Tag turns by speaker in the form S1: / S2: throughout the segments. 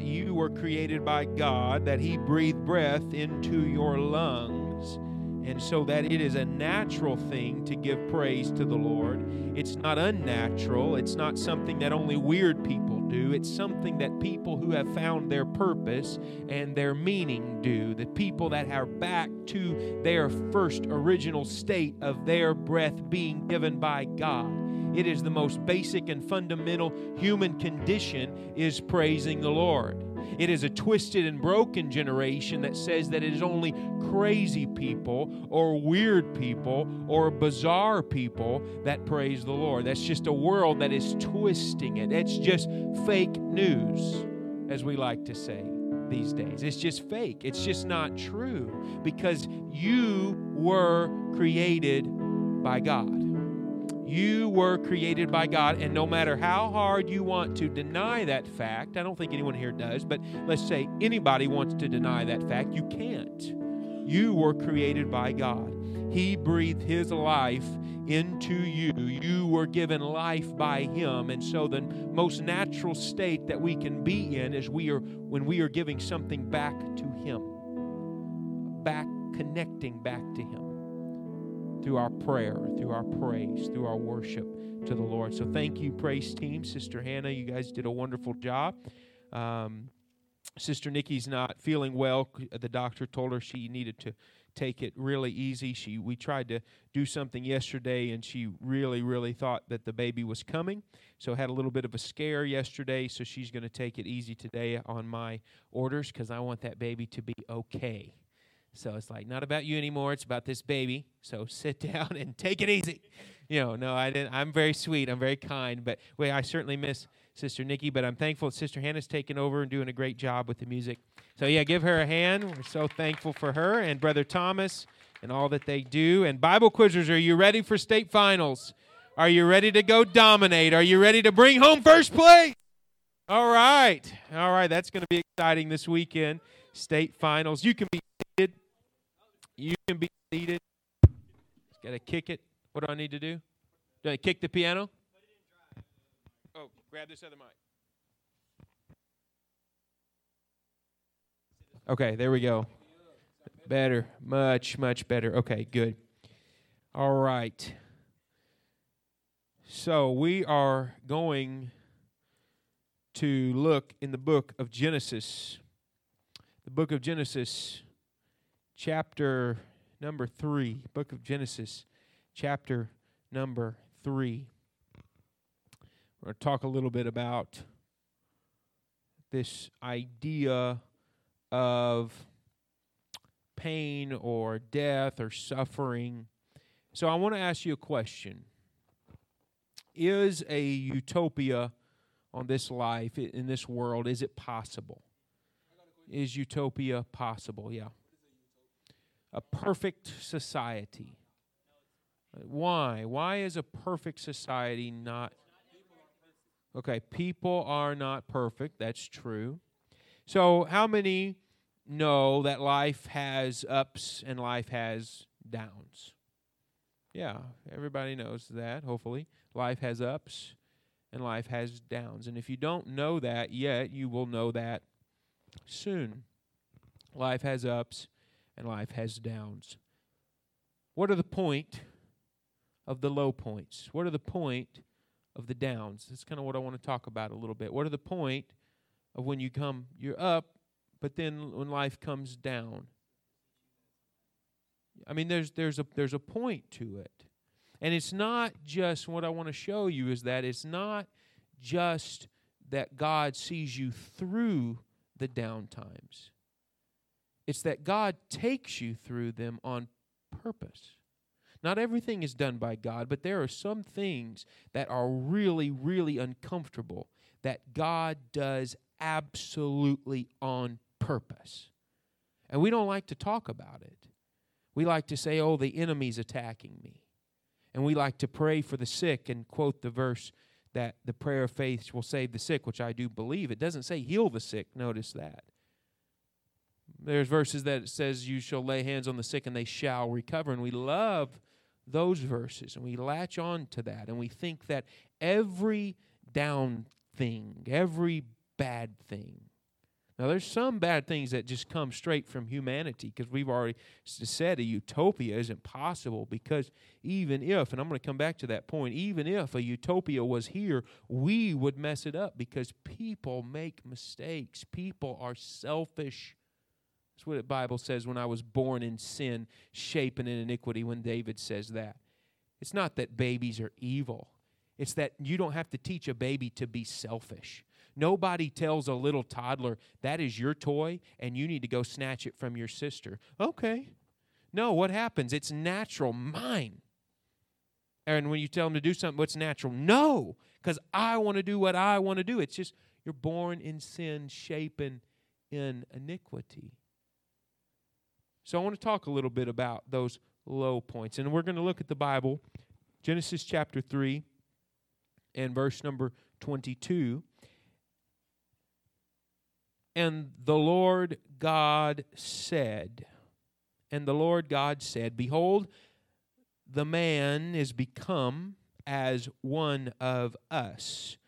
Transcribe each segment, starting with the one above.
S1: that you were created by God, that He breathed breath into your lungs. And so that it is a natural thing to give praise to the Lord. It's not unnatural. It's not something that only weird people do. It's something that people who have found their purpose and their meaning do. The people that are back to their first original state of their breath being given by God. It is the most basic and fundamental human condition is praising the Lord. It is a twisted and broken generation that says that it is only crazy people or weird people or bizarre people that praise the Lord. That's just a world that is twisting it. It's just fake news, as we like to say these days. It's just fake. It's just not true because you were created by God. You were created by God, and no matter how hard you want to deny that fact, I don't think anyone here does, but let's say anybody wants to deny that fact, you can't. You were created by God. He breathed His life into you. You were given life by Him. And so, the most natural state that we can be in is we are when we are giving something back to Him, back connecting back to Him through our prayer, through our praise, through our worship to the Lord. So thank you, praise team. Sister Hannah, you guys did a wonderful job. Um, Sister Nikki's not feeling well. The doctor told her she needed to take it really easy. She we tried to do something yesterday and she really really thought that the baby was coming. So had a little bit of a scare yesterday, so she's going to take it easy today on my orders cuz I want that baby to be okay. So it's like not about you anymore. It's about this baby. So sit down and take it easy. You know, no, I didn't. I'm very sweet. I'm very kind. But wait, I certainly miss Sister Nikki. But I'm thankful Sister Hannah's taken over and doing a great job with the music. So yeah, give her a hand. We're so thankful for her and Brother Thomas and all that they do. And Bible quizzers, are you ready for state finals? Are you ready to go dominate? Are you ready to bring home first place? All right. All right. That's going to be exciting this weekend. State finals. You can be. You can be seated. Got to kick it. What do I need to do? Do I kick the piano? Oh, grab this other mic. Okay, there we go. Better. Much, much better. Okay, good. All right. So we are going to look in the book of Genesis. The book of Genesis, chapter number 3. Book of Genesis, chapter number 3. We're going to talk a little bit about this idea of pain or death or suffering. So I want to ask you a question. Is a utopia on this life, in this world, is it possible? Is utopia possible? Yeah. A perfect society. Why? Why is a perfect society not? Okay, people are not perfect. That's true. So, how many know that life has ups and life has downs? Yeah, everybody knows that, hopefully. Life has ups and life has downs. And if you don't know that yet, you will know that soon. Life has ups and life has downs. What are the point of the low points? What are the point of the downs? That's kind of what I want to talk about a little bit. What are the point of when you come you're up, but then when life comes down? I mean there's there's a there's a point to it. And it's not just what I want to show you is that it's not just that God sees you through the down times. It's that God takes you through them on purpose. Not everything is done by God, but there are some things that are really, really uncomfortable that God does absolutely on purpose. And we don't like to talk about it. We like to say, oh, the enemy's attacking me. And we like to pray for the sick and quote the verse that the prayer of faith will save the sick, which I do believe. It doesn't say heal the sick. Notice that. There's verses that says you shall lay hands on the sick and they shall recover. And we love those verses and we latch on to that and we think that every down thing, every bad thing, now, there's some bad things that just come straight from humanity because we've already said a utopia isn't possible because even if, and I'm going to come back to that point, even if a utopia was here, we would mess it up because people make mistakes. People are selfish. That's what the Bible says when I was born in sin, shapen in iniquity, when David says that. It's not that babies are evil, it's that you don't have to teach a baby to be selfish. Nobody tells a little toddler, that is your toy and you need to go snatch it from your sister. Okay. No, what happens? It's natural, mine. And when you tell them to do something, what's natural? No, because I want to do what I want to do. It's just you're born in sin, shapen in iniquity. So I want to talk a little bit about those low points. And we're going to look at the Bible, Genesis chapter 3 and verse number 22. And the Lord God said, and the Lord God said, Behold, the man is become as one of us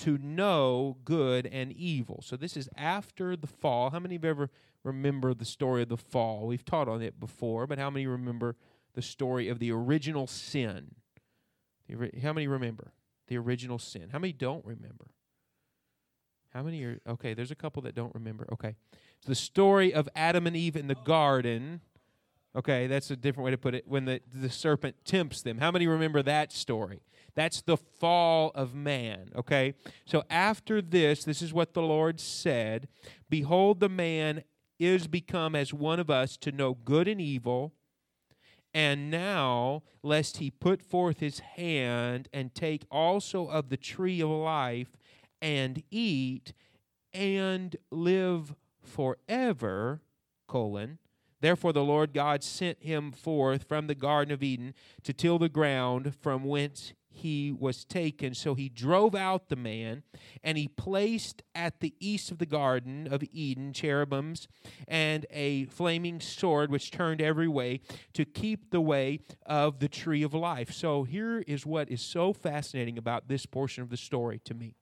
S1: to know good and evil. So this is after the fall. How many you ever remember the story of the fall? We've taught on it before, but how many remember the story of the original sin? How many remember the original sin? How many don't remember? How many are okay? There's a couple that don't remember. Okay. The story of Adam and Eve in the garden. Okay, that's a different way to put it. When the, the serpent tempts them. How many remember that story? That's the fall of man. Okay. So after this, this is what the Lord said Behold, the man is become as one of us to know good and evil. And now, lest he put forth his hand and take also of the tree of life and eat and live forever, colon. Therefore the Lord God sent him forth from the Garden of Eden to till the ground from whence he was taken. So he drove out the man, and he placed at the east of the Garden of Eden cherubims and a flaming sword which turned every way to keep the way of the tree of life. So here is what is so fascinating about this portion of the story to me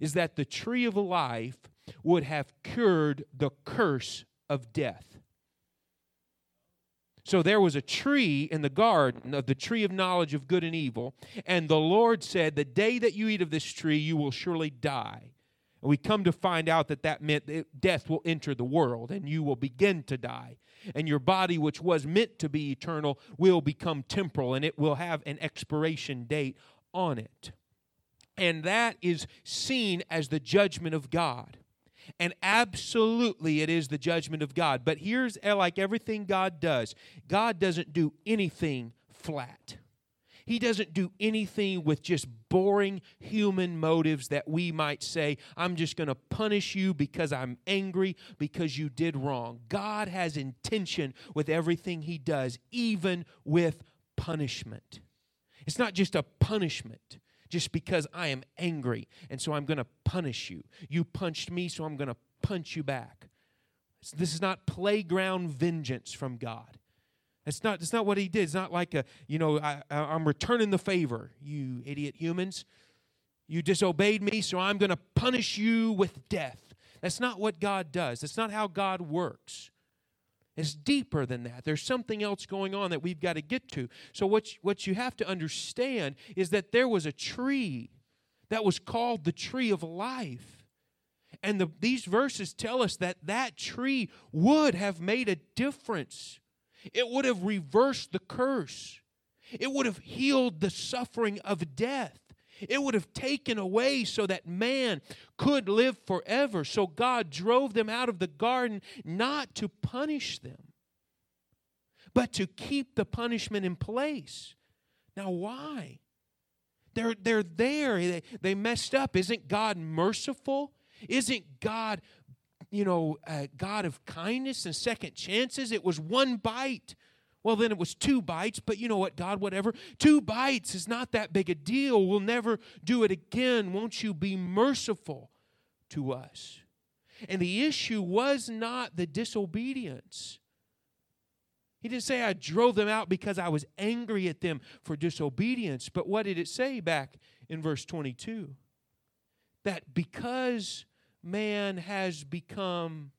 S1: is that the tree of life would have cured the curse of death. So there was a tree in the garden of the tree of knowledge of good and evil, and the Lord said, The day that you eat of this tree, you will surely die. And we come to find out that that meant that death will enter the world and you will begin to die. And your body, which was meant to be eternal, will become temporal and it will have an expiration date on it. And that is seen as the judgment of God. And absolutely, it is the judgment of God. But here's uh, like everything God does God doesn't do anything flat. He doesn't do anything with just boring human motives that we might say, I'm just going to punish you because I'm angry because you did wrong. God has intention with everything He does, even with punishment. It's not just a punishment, just because I am angry, and so I'm going to punish you. You punched me, so I'm going to punch you back. This is not playground vengeance from God. It's not, it's not what he did. It's not like, a, you know, I, I'm returning the favor, you idiot humans. You disobeyed me, so I'm going to punish you with death. That's not what God does. That's not how God works. It's deeper than that. There's something else going on that we've got to get to. So, what you, what you have to understand is that there was a tree that was called the tree of life. And the, these verses tell us that that tree would have made a difference, it would have reversed the curse, it would have healed the suffering of death. It would have taken away so that man could live forever. So God drove them out of the garden not to punish them, but to keep the punishment in place. Now, why? They're, they're there. They, they messed up. Isn't God merciful? Isn't God, you know, a God of kindness and second chances? It was one bite Well, then it was two bites, but you know what, God, whatever. Two bites is not that big a deal. We'll never do it again. Won't you be merciful to us? And the issue was not the disobedience. He didn't say I drove them out because I was angry at them for disobedience. But what did it say back in verse 22? That because man has become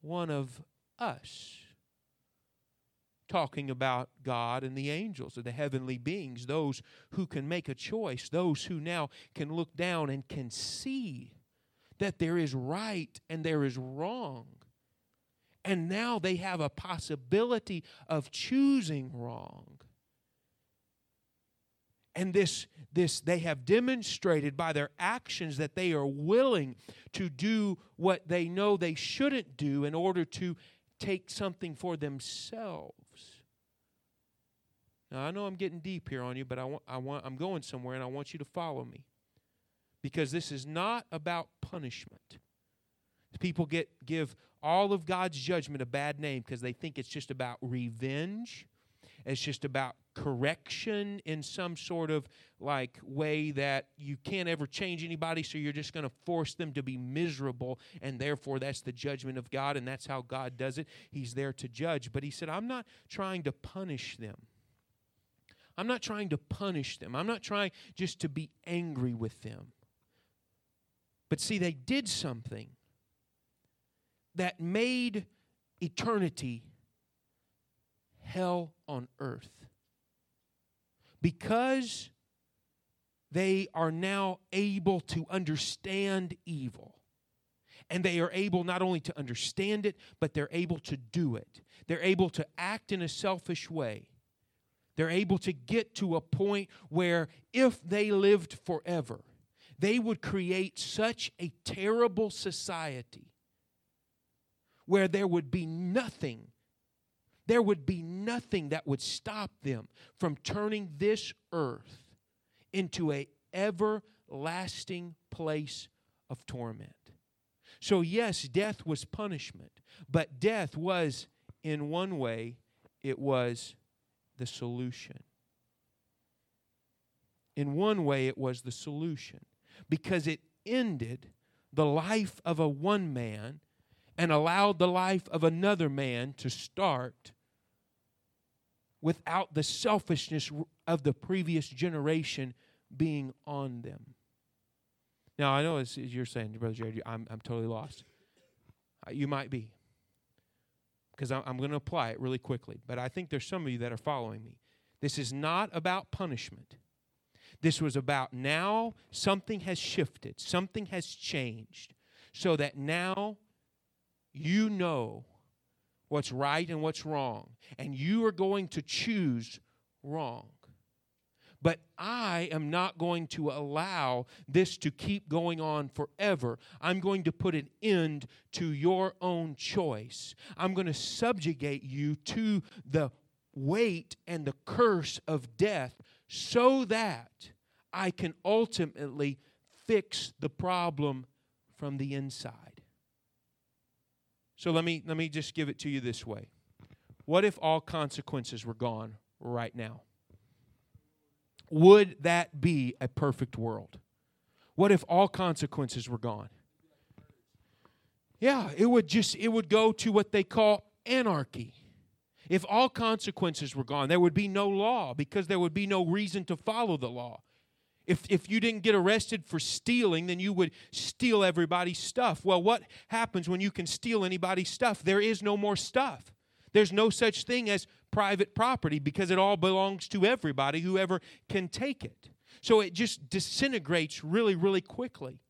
S1: one of us talking about God and the angels and the heavenly beings, those who can make a choice, those who now can look down and can see that there is right and there is wrong. And now they have a possibility of choosing wrong. And this, this they have demonstrated by their actions that they are willing to do what they know they shouldn't do in order to take something for themselves. Now I know I'm getting deep here on you, but I want, I want I'm going somewhere and I want you to follow me. Because this is not about punishment. People get give all of God's judgment a bad name because they think it's just about revenge. It's just about correction in some sort of like way that you can't ever change anybody, so you're just going to force them to be miserable, and therefore that's the judgment of God, and that's how God does it. He's there to judge. But He said, I'm not trying to punish them. I'm not trying to punish them. I'm not trying just to be angry with them. But see, they did something that made eternity hell on earth. Because they are now able to understand evil. And they are able not only to understand it, but they're able to do it. They're able to act in a selfish way. They're able to get to a point where if they lived forever, they would create such a terrible society where there would be nothing, there would be nothing that would stop them from turning this earth into a everlasting place of torment. So, yes, death was punishment, but death was, in one way, it was the solution. In one way, it was the solution because it ended the life of a one man and allowed the life of another man to start without the selfishness of the previous generation being on them. Now, I know as, you're saying, Brother Jared, I'm, I'm totally lost. Uh, you might be, because I'm, I'm going to apply it really quickly. But I think there's some of you that are following me. This is not about punishment. This was about now something has shifted, something has changed, so that now you know what's right and what's wrong, and you are going to choose wrong. But I am not going to allow this to keep going on forever. I'm going to put an end to your own choice. I'm going to subjugate you to the weight and the curse of death so that I can ultimately fix the problem from the inside. So let me let me just give it to you this way. What if all consequences were gone right now? Would that be a perfect world? What if all consequences were gone? Yeah, it would just it would go to what they call anarchy. If all consequences were gone, there would be no law because there would be no reason to follow the law. If, if you didn't get arrested for stealing, then you would steal everybody's stuff. Well, what happens when you can steal anybody's stuff? There is no more stuff. There's no such thing as private property because it all belongs to everybody, whoever can take it. So it just disintegrates really, really quickly.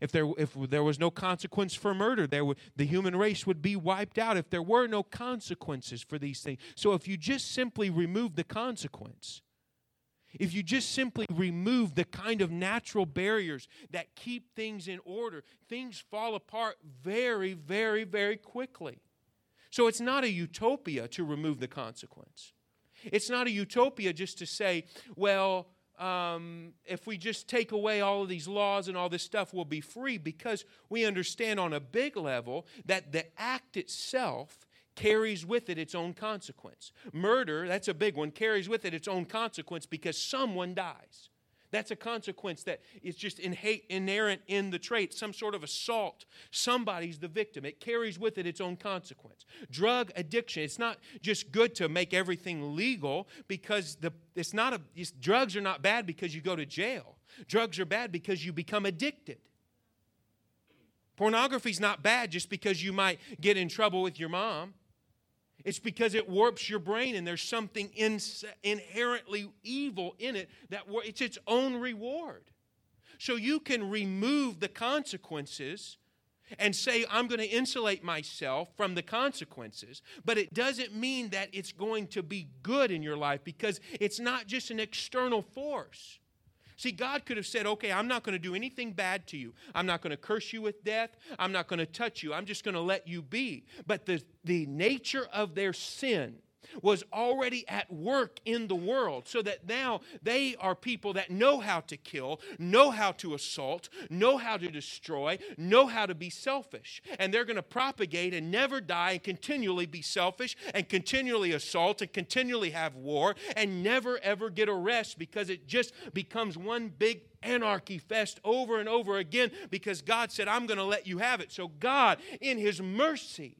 S1: If there, if there was no consequence for murder, there would, the human race would be wiped out if there were no consequences for these things. So if you just simply remove the consequence, if you just simply remove the kind of natural barriers that keep things in order, things fall apart very, very, very quickly. So it's not a utopia to remove the consequence. It's not a utopia just to say, well, um, if we just take away all of these laws and all this stuff, we'll be free because we understand on a big level that the act itself carries with it its own consequence. Murder, that's a big one, carries with it its own consequence because someone dies. That's a consequence that is just inherent in the trait. Some sort of assault. Somebody's the victim. It carries with it its own consequence. Drug addiction. It's not just good to make everything legal because the, it's not a, it's, drugs are not bad because you go to jail. Drugs are bad because you become addicted. Pornography's not bad just because you might get in trouble with your mom. It's because it warps your brain and there's something in, inherently evil in it that it's its own reward. So you can remove the consequences and say, I'm going to insulate myself from the consequences, but it doesn't mean that it's going to be good in your life because it's not just an external force. See, God could have said, okay, I'm not going to do anything bad to you. I'm not going to curse you with death. I'm not going to touch you. I'm just going to let you be. But the, the nature of their sin was already at work in the world, so that now they are people that know how to kill, know how to assault, know how to destroy, know how to be selfish. And they're going to propagate and never die and continually be selfish and continually assault and continually have war and never ever get a rest because it just becomes one big anarchy fest over and over again because God said, I'm going to let you have it. So God, in His mercy,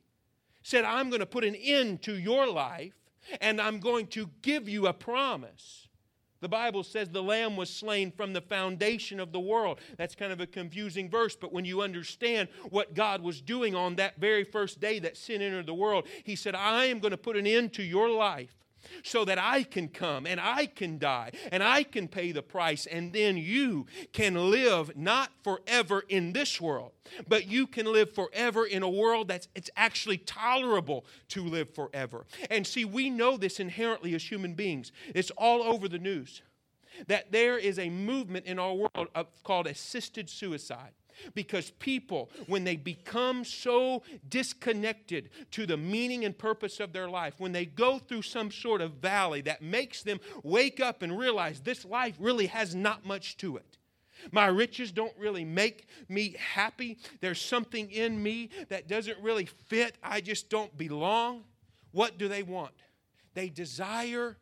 S1: said, I'm going to put an end to your life and I'm going to give you a promise. The Bible says the lamb was slain from the foundation of the world. That's kind of a confusing verse, but when you understand what God was doing on that very first day that sin entered the world, He said, I am going to put an end to your life so that I can come and I can die and I can pay the price, and then you can live not forever in this world, but you can live forever in a world that's it's actually tolerable to live forever. And see, we know this inherently as human beings. It's all over the news that there is a movement in our world called assisted suicide. Because people, when they become so disconnected to the meaning and purpose of their life, when they go through some sort of valley that makes them wake up and realize this life really has not much to it. My riches don't really make me happy. There's something in me that doesn't really fit. I just don't belong. What do they want? They desire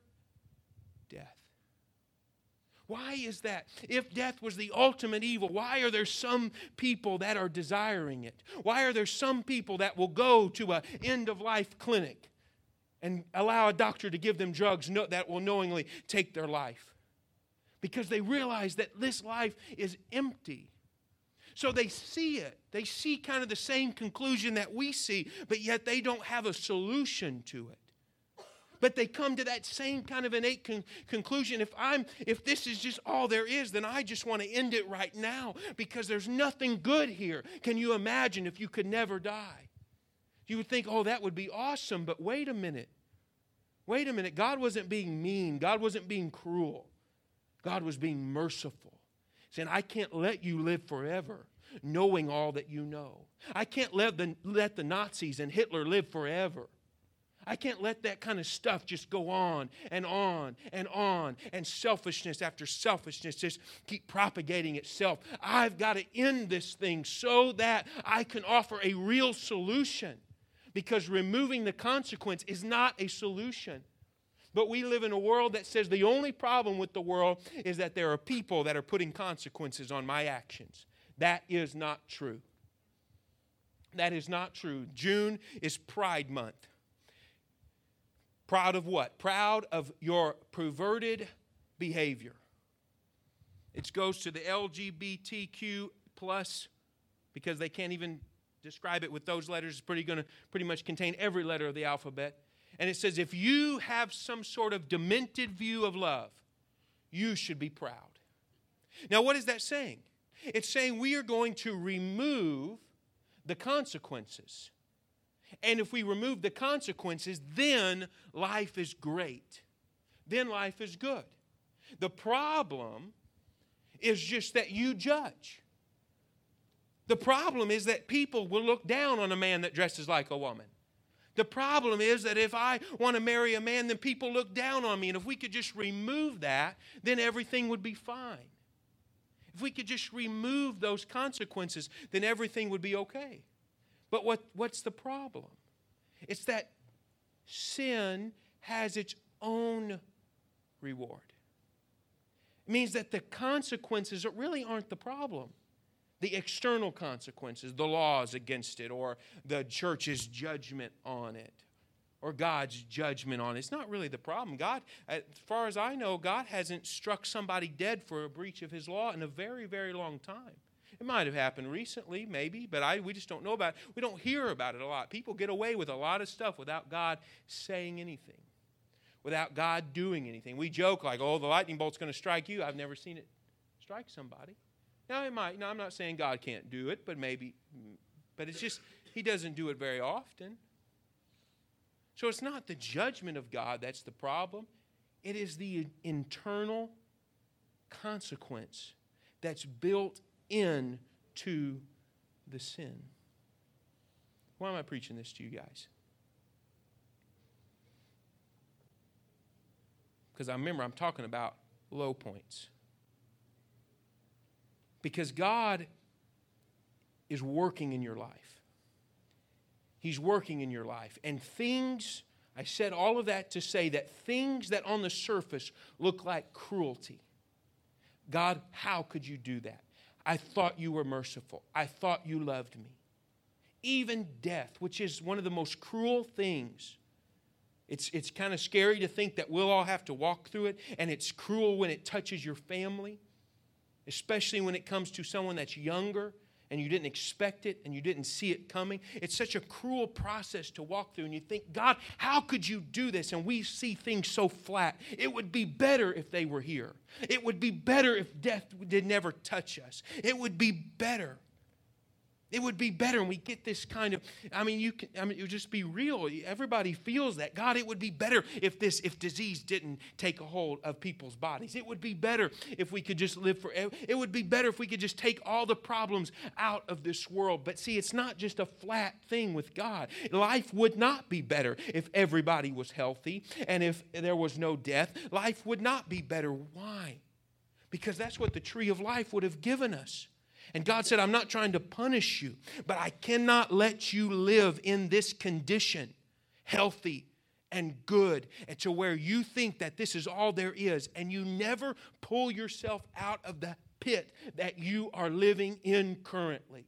S1: why is that? If death was the ultimate evil, why are there some people that are desiring it? Why are there some people that will go to an end of life clinic and allow a doctor to give them drugs that will knowingly take their life? Because they realize that this life is empty. So they see it. They see kind of the same conclusion that we see, but yet they don't have a solution to it but they come to that same kind of innate con- conclusion if i'm if this is just all there is then i just want to end it right now because there's nothing good here. Can you imagine if you could never die? You would think oh that would be awesome but wait a minute. Wait a minute. God wasn't being mean. God wasn't being cruel. God was being merciful saying i can't let you live forever knowing all that you know. I can't let the, let the nazis and hitler live forever I can't let that kind of stuff just go on and on and on and selfishness after selfishness just keep propagating itself. I've got to end this thing so that I can offer a real solution because removing the consequence is not a solution. But we live in a world that says the only problem with the world is that there are people that are putting consequences on my actions. That is not true. That is not true. June is Pride Month. Proud of what? Proud of your perverted behavior. It goes to the LGBTQ plus because they can't even describe it with those letters. It's pretty going to pretty much contain every letter of the alphabet. And it says if you have some sort of demented view of love, you should be proud. Now, what is that saying? It's saying we are going to remove the consequences and if we remove the consequences, then life is great. Then life is good. The problem is just that you judge. The problem is that people will look down on a man that dresses like a woman. The problem is that if I want to marry a man, then people look down on me. And if we could just remove that, then everything would be fine. If we could just remove those consequences, then everything would be okay. But what, what's the problem? It's that sin has its own reward. It means that the consequences really aren't the problem. The external consequences, the laws against it, or the church's judgment on it, or God's judgment on it. It's not really the problem. God, as far as I know, God hasn't struck somebody dead for a breach of his law in a very, very long time. It might have happened recently, maybe, but I, we just don't know about it. We don't hear about it a lot. People get away with a lot of stuff without God saying anything, without God doing anything. We joke like, oh, the lightning bolt's going to strike you. I've never seen it strike somebody. Now, it might. Now, I'm not saying God can't do it, but maybe, but it's just, He doesn't do it very often. So it's not the judgment of God that's the problem, it is the internal consequence that's built into the sin. Why am I preaching this to you guys? Because I remember I'm talking about low points. Because God is working in your life. He's working in your life. And things, I said all of that to say that things that on the surface look like cruelty. God, how could you do that? I thought you were merciful. I thought you loved me. Even death, which is one of the most cruel things. It's, it's kind of scary to think that we'll all have to walk through it, and it's cruel when it touches your family, especially when it comes to someone that's younger and you didn't expect it and you didn't see it coming. It's such a cruel process to walk through, and you think, God, how could you do this? And we see things so flat. It would be better if they were here. It would be better if death did never touch us. It would be better. It would be better. And we get this kind of, I mean, you can, I mean, it would just be real. Everybody feels that. God, it would be better if this, if disease didn't take a hold of people's bodies. It would be better if we could just live forever. It would be better if we could just take all the problems out of this world. But see, it's not just a flat thing with God. Life would not be better if everybody was healthy and if there was no death. Life would not be better. Why? Because that's what the tree of life would have given us. And God said, I'm not trying to punish you, but I cannot let you live in this condition, healthy and good, and to where you think that this is all there is, and you never pull yourself out of the pit that you are living in currently.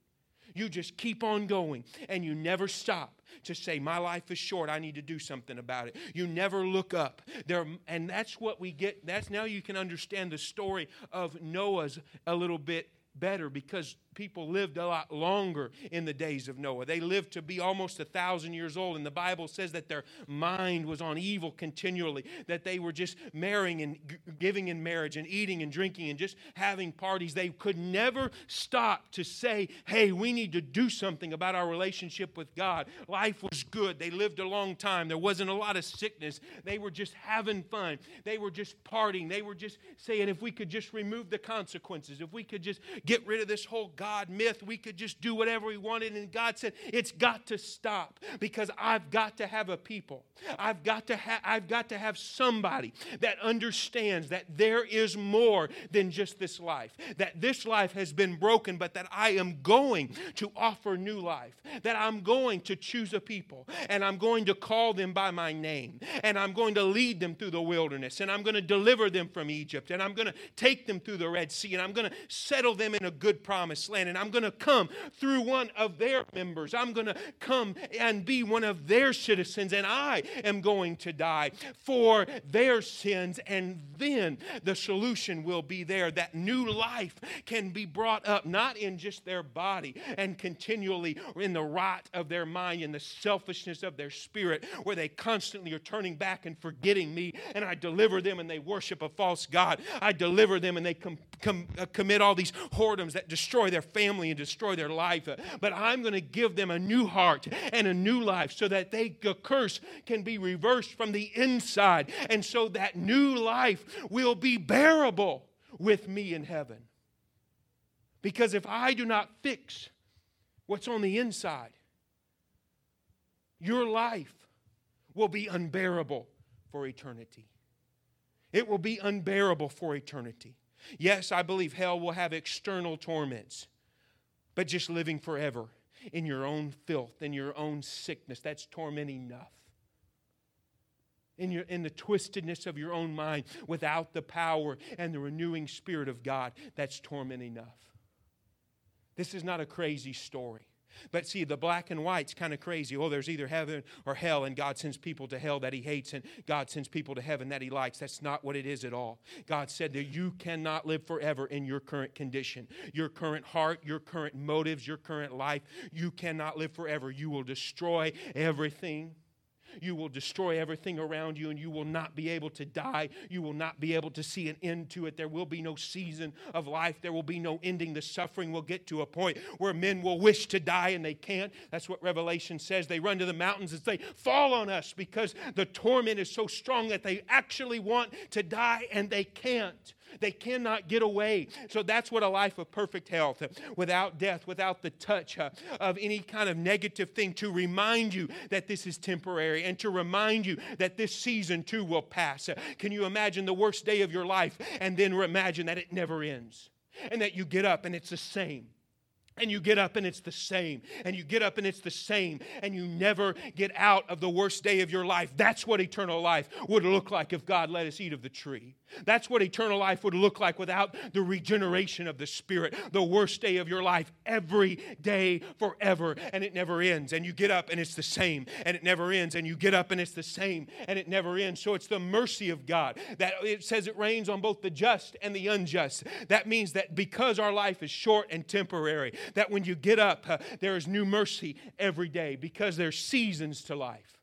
S1: You just keep on going and you never stop to say, My life is short. I need to do something about it. You never look up. There, and that's what we get. That's now you can understand the story of Noah's a little bit better because people lived a lot longer in the days of Noah. They lived to be almost a thousand years old, and the Bible says that their mind was on evil continually, that they were just marrying and giving in marriage and eating and drinking and just having parties. They could never stop to say, hey, we need to do something about our relationship with God. Life was good. They lived a long time. There wasn't a lot of sickness. They were just having fun. They were just partying. They were just saying, if we could just remove the consequences, if we could just get rid of this whole God God myth. We could just do whatever we wanted. And God said, it's got to stop because I've got to have a people. I've got to have I've got to have somebody that understands that there is more than just this life. That this life has been broken, but that I am going to offer new life. That I'm going to choose a people and I'm going to call them by my name. And I'm going to lead them through the wilderness. And I'm going to deliver them from Egypt. And I'm going to take them through the Red Sea. And I'm going to settle them in a good promised land. And I'm going to come through one of their members. I'm going to come and be one of their citizens. And I am going to die for their sins. And then the solution will be there that new life can be brought up, not in just their body and continually in the rot of their mind and the selfishness of their spirit, where they constantly are turning back and forgetting me. And I deliver them and they worship a false God. I deliver them and they com- com- uh, commit all these whoredoms that destroy their family and destroy their life. But I'm going to give them a new heart and a new life so that they, a curse can be reversed from the inside. And so that new life will be bearable with me in heaven. Because if I do not fix what's on the inside, your life will be unbearable for eternity. It will be unbearable for eternity. Yes, I believe hell will have external torments, but just living forever in your own filth, in your own sickness, that's torment enough. in, your, in the twistedness of your own mind without the power and the renewing spirit of God, that's torment enough. This is not a crazy story. But see, the black and white's kind of crazy. Oh, there's either heaven or hell, and God sends people to hell that He hates, and God sends people to heaven that He likes. That's not what it is at all. God said that you cannot live forever in your current condition, your current heart, your current motives, your current life. You cannot live forever. You will destroy everything. You will destroy everything around you and you will not be able to die. You will not be able to see an end to it. There will be no season of life. There will be no ending. The suffering will get to a point where men will wish to die and they can't. That's what Revelation says. They run to the mountains and say, Fall on us because the torment is so strong that they actually want to die and they can't. They cannot get away. So that's what a life of perfect health, without death, without the touch uh, of any kind of negative thing, to remind you that this is temporary and to remind you that this season too will pass. Uh, can you imagine the worst day of your life and then imagine that it never ends? And that you get up and it's the same and you get up and it's the same, and you get up and it's the same, and you never get out of the worst day of your life. That's what eternal life would look like if God let us eat of the tree. That's what eternal life would look like without the regeneration of the Spirit. The worst day of your life, every day forever, and it never ends. And you get up and it's the same, and it never ends. And you get up and it's the same, and it never ends. So it's the mercy of God that it says it rains on both the just and the unjust. That means that because our life is short and temporary, that when you get up, uh, there is new mercy every day because there's seasons to life.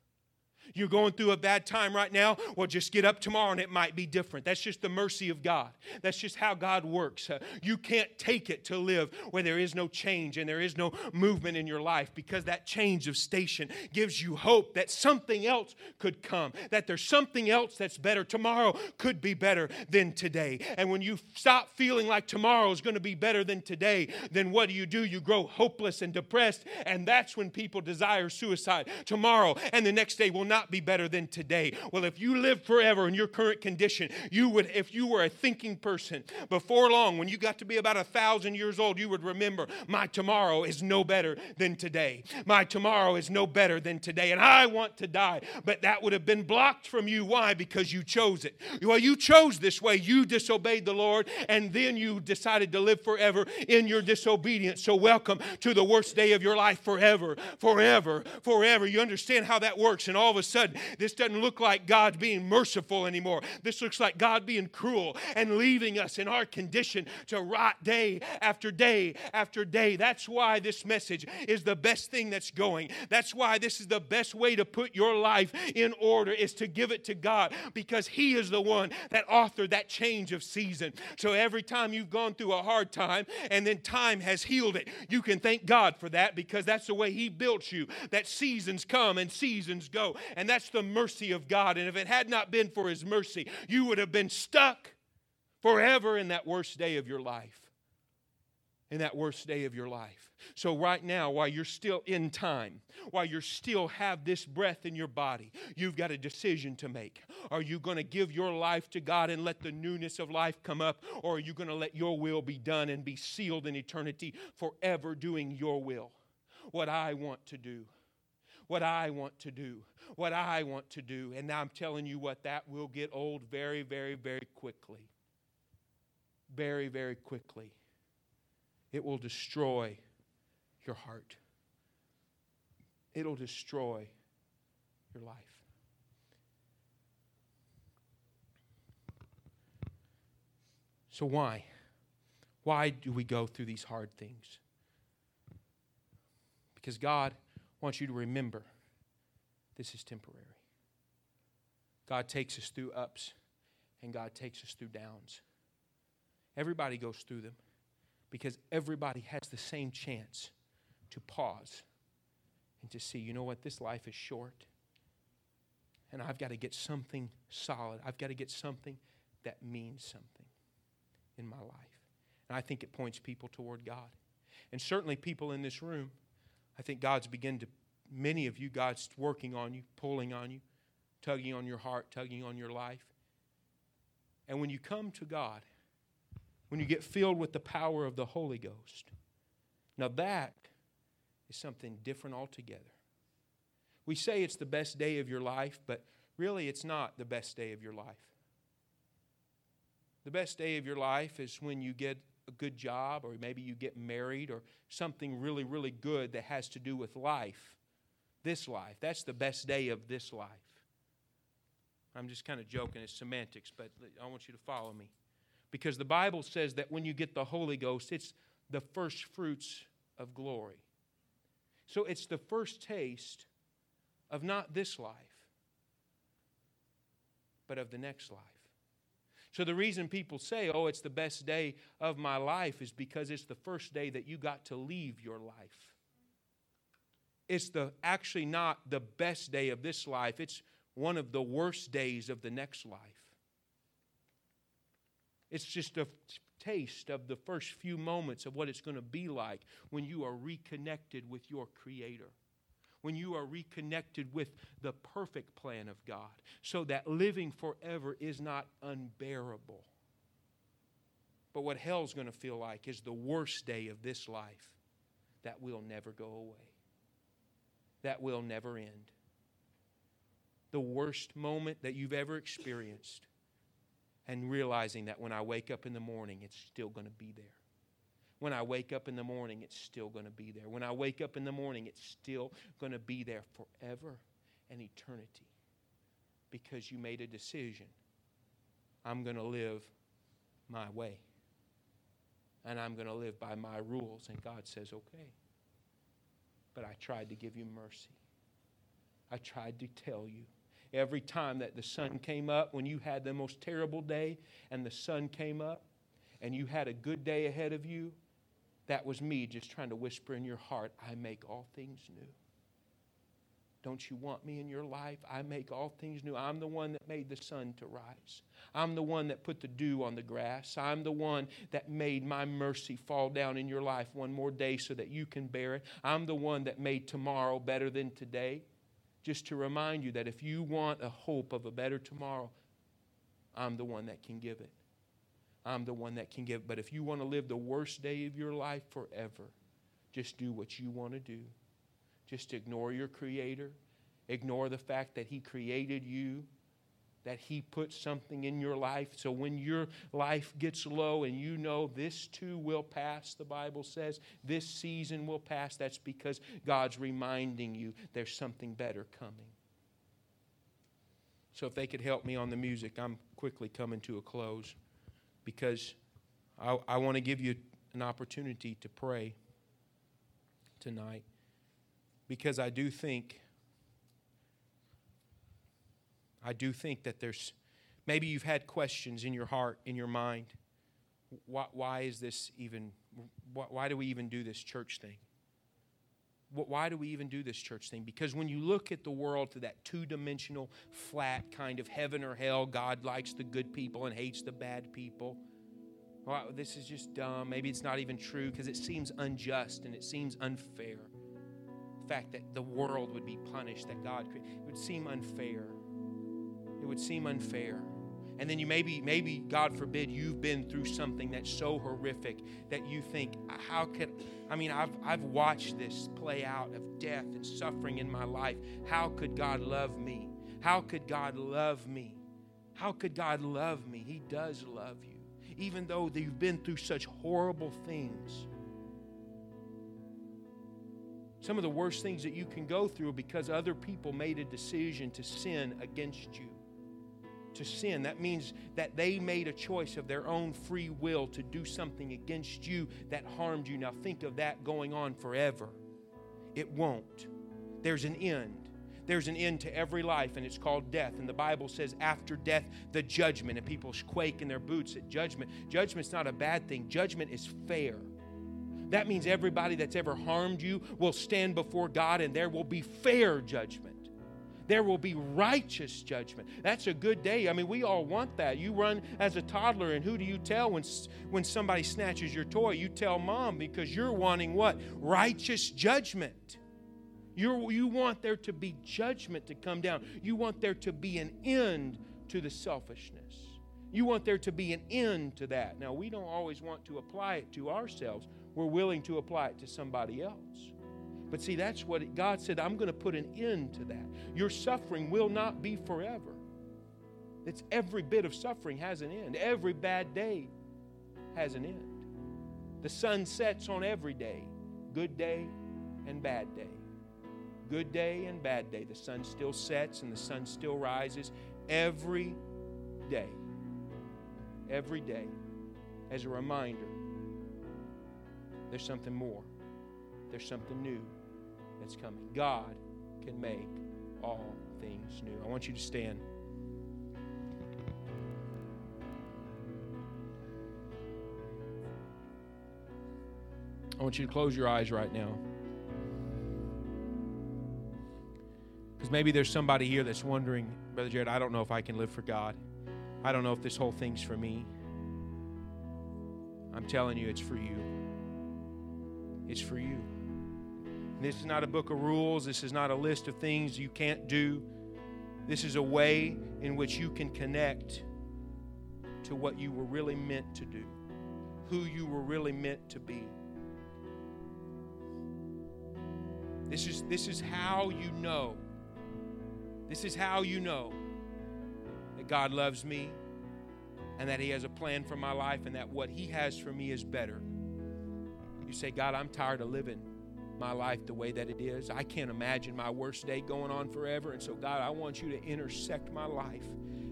S1: You're going through a bad time right now? Well, just get up tomorrow and it might be different. That's just the mercy of God. That's just how God works. Uh, you can't take it to live where there is no change and there is no movement in your life because that change of station gives you hope that something else could come, that there's something else that's better. Tomorrow could be better than today. And when you stop feeling like tomorrow is going to be better than today, then what do you do? You grow hopeless and depressed, and that's when people desire suicide. Tomorrow and the next day will not not be better than today. Well, if you live forever in your current condition, you would, if you were a thinking person, before long, when you got to be about a thousand years old, you would remember, my tomorrow is no better than today. My tomorrow is no better than today. And I want to die. But that would have been blocked from you. Why? Because you chose it. Well, you chose this way. You disobeyed the Lord, and then you decided to live forever in your disobedience. So, welcome to the worst day of your life forever, forever, forever. You understand how that works. And all of a sudden, this doesn't look like God being merciful anymore. This looks like God being cruel and leaving us in our condition to rot day after day after day. That's why this message is the best thing that's going. That's why this is the best way to put your life in order is to give it to God because He is the one that authored that change of season. So every time you've gone through a hard time and then time has healed it, you can thank God for that because that's the way He built you. That seasons come and seasons go. And and that's the mercy of God. And if it had not been for His mercy, you would have been stuck forever in that worst day of your life. In that worst day of your life. So, right now, while you're still in time, while you still have this breath in your body, you've got a decision to make. Are you going to give your life to God and let the newness of life come up, or are you going to let your will be done and be sealed in eternity forever doing your will? What I want to do what I want to do, what I want to do. And I'm telling you what, that will get old very, very, very quickly. Very, very quickly. It will destroy your heart, it'll destroy your life. So, why? Why do we go through these hard things? Because God want you to remember this is temporary. God takes us through ups and God takes us through downs. Everybody goes through them because everybody has the same chance to pause and to see, you know what, this life is short. And I've got to get something solid. I've got to get something that means something in my life. And I think it points people toward God. And certainly people in this room I think God's begun to, many of you, God's working on you, pulling on you, tugging on your heart, tugging on your life. And when you come to God, when you get filled with the power of the Holy Ghost, now that is something different altogether. We say it's the best day of your life, but really it's not the best day of your life. The best day of your life is when you get a good job, or maybe you get married, or something really, really good that has to do with life. This life. That's the best day of this life. I'm just kind of joking, it's semantics, but I want you to follow me. Because the Bible says that when you get the Holy Ghost, it's the first fruits of glory. So it's the first taste of not this life, but of the next life. So the reason people say, oh, it's the best day of my life is because it's the first day that you got to leave your life. It's the actually not the best day of this life. It's one of the worst days of the next life. It's just a taste of the first few moments of what it's going to be like when you are reconnected with your Creator, when you are reconnected with the perfect plan of God, so that living forever is not unbearable. But what hell's going to feel like is the worst day of this life that will never go away, that will never end. The worst moment that you've ever experienced and realizing that when I wake up in the morning, it's still going to be there. When I wake up in the morning, it's still going to be there. When I wake up in the morning, it's still going to be there forever and eternity because you made a decision. I'm going to live my way. And I'm going to live by my rules. And God says, okay. But I tried to give you mercy. I tried to tell you every time that the sun came up, when you had the most terrible day and the sun came up and you had a good day ahead of you, that was me just trying to whisper in your heart, I make all things new. Don't you want me in your life? I make all things new. I'm the one that made the sun to rise. I'm the one that put the dew on the grass. I'm the one that made my mercy fall down in your life one more day so that you can bear it. I'm the one that made tomorrow better than today just to remind you that if you want a hope of a better tomorrow, I'm the one that can give it. I'm the one that can give. But if you want to live the worst day of your life forever, just do what you want to do. Just ignore your Creator, ignore the fact that He created you that He put something in your life. So when your life gets low and you know this too will pass, the Bible says, this season will pass, that's because God's reminding you there's something better coming. So if they could help me on the music, I'm quickly coming to a close because I, I want to give you an opportunity to pray tonight because I do think I do think that there's maybe you've had questions in your heart, in your mind. Why, why is this even, why, why do we even do this church thing? Why do we even do this church thing? Because when you look at the world to that two dimensional, flat kind of heaven or hell, God likes the good people and hates the bad people. Well, this is just dumb. Maybe it's not even true because it seems unjust and it seems unfair. The fact that the world would be punished, that God it would seem unfair it would seem unfair. And then you maybe, maybe, God forbid, you've been through something that's so horrific that you think, how could, I mean, I've, I've watched this play out of death and suffering in my life. How could God love me? How could God love me? How could God love me? He does love you. Even though you've been through such horrible things. Some of the worst things that you can go through because other people made a decision to sin against you to sin. That means that they made a choice of their own free will to do something against you that harmed you. Now, think of that going on forever. It won't. There's an end. There's an end to every life, and it's called death. And the Bible says, after death, the judgment. And people quake in their boots at judgment. Judgment's not a bad thing, judgment is fair. That means everybody that's ever harmed you will stand before God, and there will be fair judgment there will be righteous judgment. That's a good day. I mean, we all want that. You run as a toddler, and who do you tell when, when somebody snatches your toy? You tell mom because you're wanting what? Righteous judgment. you you want there to be judgment to come down. You want there to be an end to the selfishness. You want there to be an end to that. Now, we don't always want to apply it to ourselves, we're willing to apply it to somebody else. But see, that's what it, God said, I'm going to put an end to that. Your suffering will not be forever. It's every bit of suffering has an end. Every bad day has an end. The sun sets on every day, good day and bad day. Good day and bad day. The sun still sets and the sun still rises every day. Every day. As a reminder, there's something more. There's something new that's coming. God can make all things new. I want you to stand. I want you to close your eyes right now. Because maybe there's somebody here that's wondering, Brother Jared, I don't know if I can live for God. I don't know if this whole thing's for me. I'm telling you, it's for you. It's for you. This is not a book of rules. This is not a list of things you can't do. This is a way in which you can connect to what you were really meant to do, who you were really meant to be. This is, this is how you know. This is how you know that God loves me and that He has a plan for my life and that what He has for me is better. You say, God, I'm tired of living my life the way that it is. I can't imagine my worst day going on forever. And so, God, I want you to intersect my life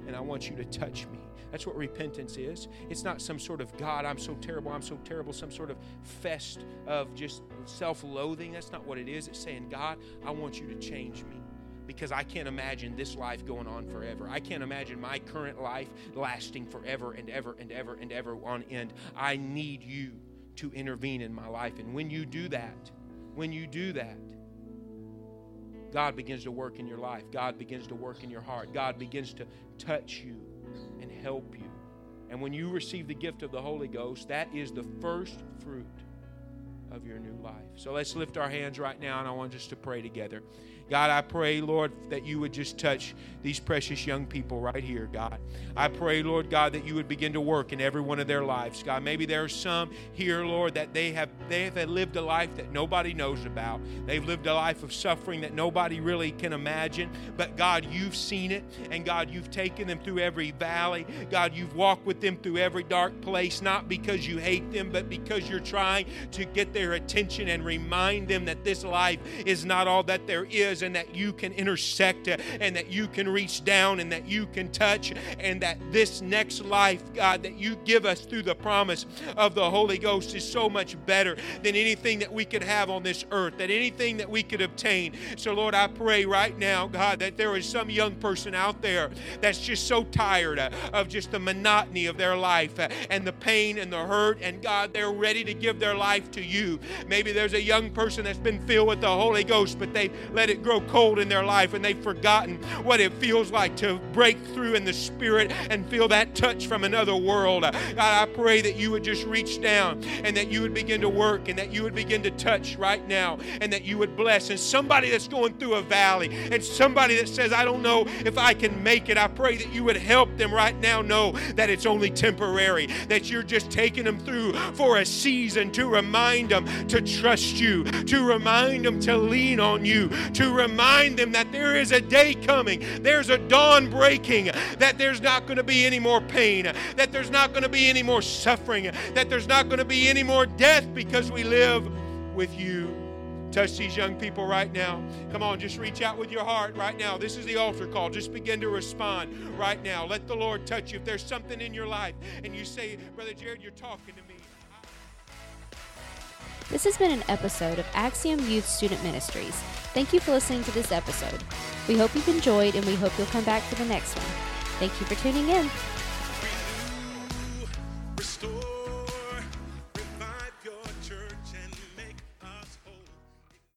S1: and I want you to touch me. That's what repentance is. It's not some sort of God, I'm so terrible, I'm so terrible, some sort of fest of just self loathing. That's not what it is. It's saying, God, I want you to change me because I can't imagine this life going on forever. I can't imagine my current life lasting forever and ever and ever and ever on end. I need you to intervene in my life. And when you do that, when you do that, God begins to work in your life. God begins to work in your heart. God begins to touch you and help you. And when you receive the gift of the Holy Ghost, that is the first fruit of your new life. So let's lift our hands right now, and I want us to pray together. God, I pray, Lord, that you would just touch these precious young people right here, God. I pray, Lord God, that you would begin to work in every one of their lives, God. Maybe there are some here, Lord, that they have they have lived a life that nobody knows about. They've lived a life of suffering that nobody really can imagine. But God, you've seen it, and God, you've taken them through every valley. God, you've walked with them through every dark place, not because you hate them, but because you're trying to get their attention and remind them that this life is not all that there is and that you can intersect and that you can reach down and that you can touch and that this next life, God, that you give us through the promise of the Holy Ghost is so much better than anything that we could have on this earth, that anything that we could obtain. So, Lord, I pray right now, God, that there is some young person out there that's just so tired of just the monotony of their life and the pain and the hurt, and God, they're ready to give their life to you. Maybe there's a young person that's been filled with the Holy Ghost, but they let it grow cold in their life and they've forgotten what it feels like to break through in the Spirit and feel that touch from another world. God, I pray that you would just reach down and that you would begin to work and that you would begin to touch right now and that you would bless. And somebody that's going through a valley and somebody that says, I don't know if I can make it, I pray that you would help them right now know that it's only temporary, that you're just taking them through for a season to remind them to trust you, to remind them to lean on you, to remind them that there is a day coming, there's a dawn breaking, that there's not going to be any more pain, that there's not going to be any more suffering, that there's not going to be any more death because we live with you. Touch these young people right now. Come on, just reach out with your heart right now. This is the altar call. Just begin to respond right now. Let the Lord touch you. If there's something in your life and you say, Brother Jared, you're talking to me.
S2: This has been an episode of Axiom Youth Student Ministries. Thank you for listening to this episode. We hope you've enjoyed and we hope you'll come back for the next one. Thank you for tuning in.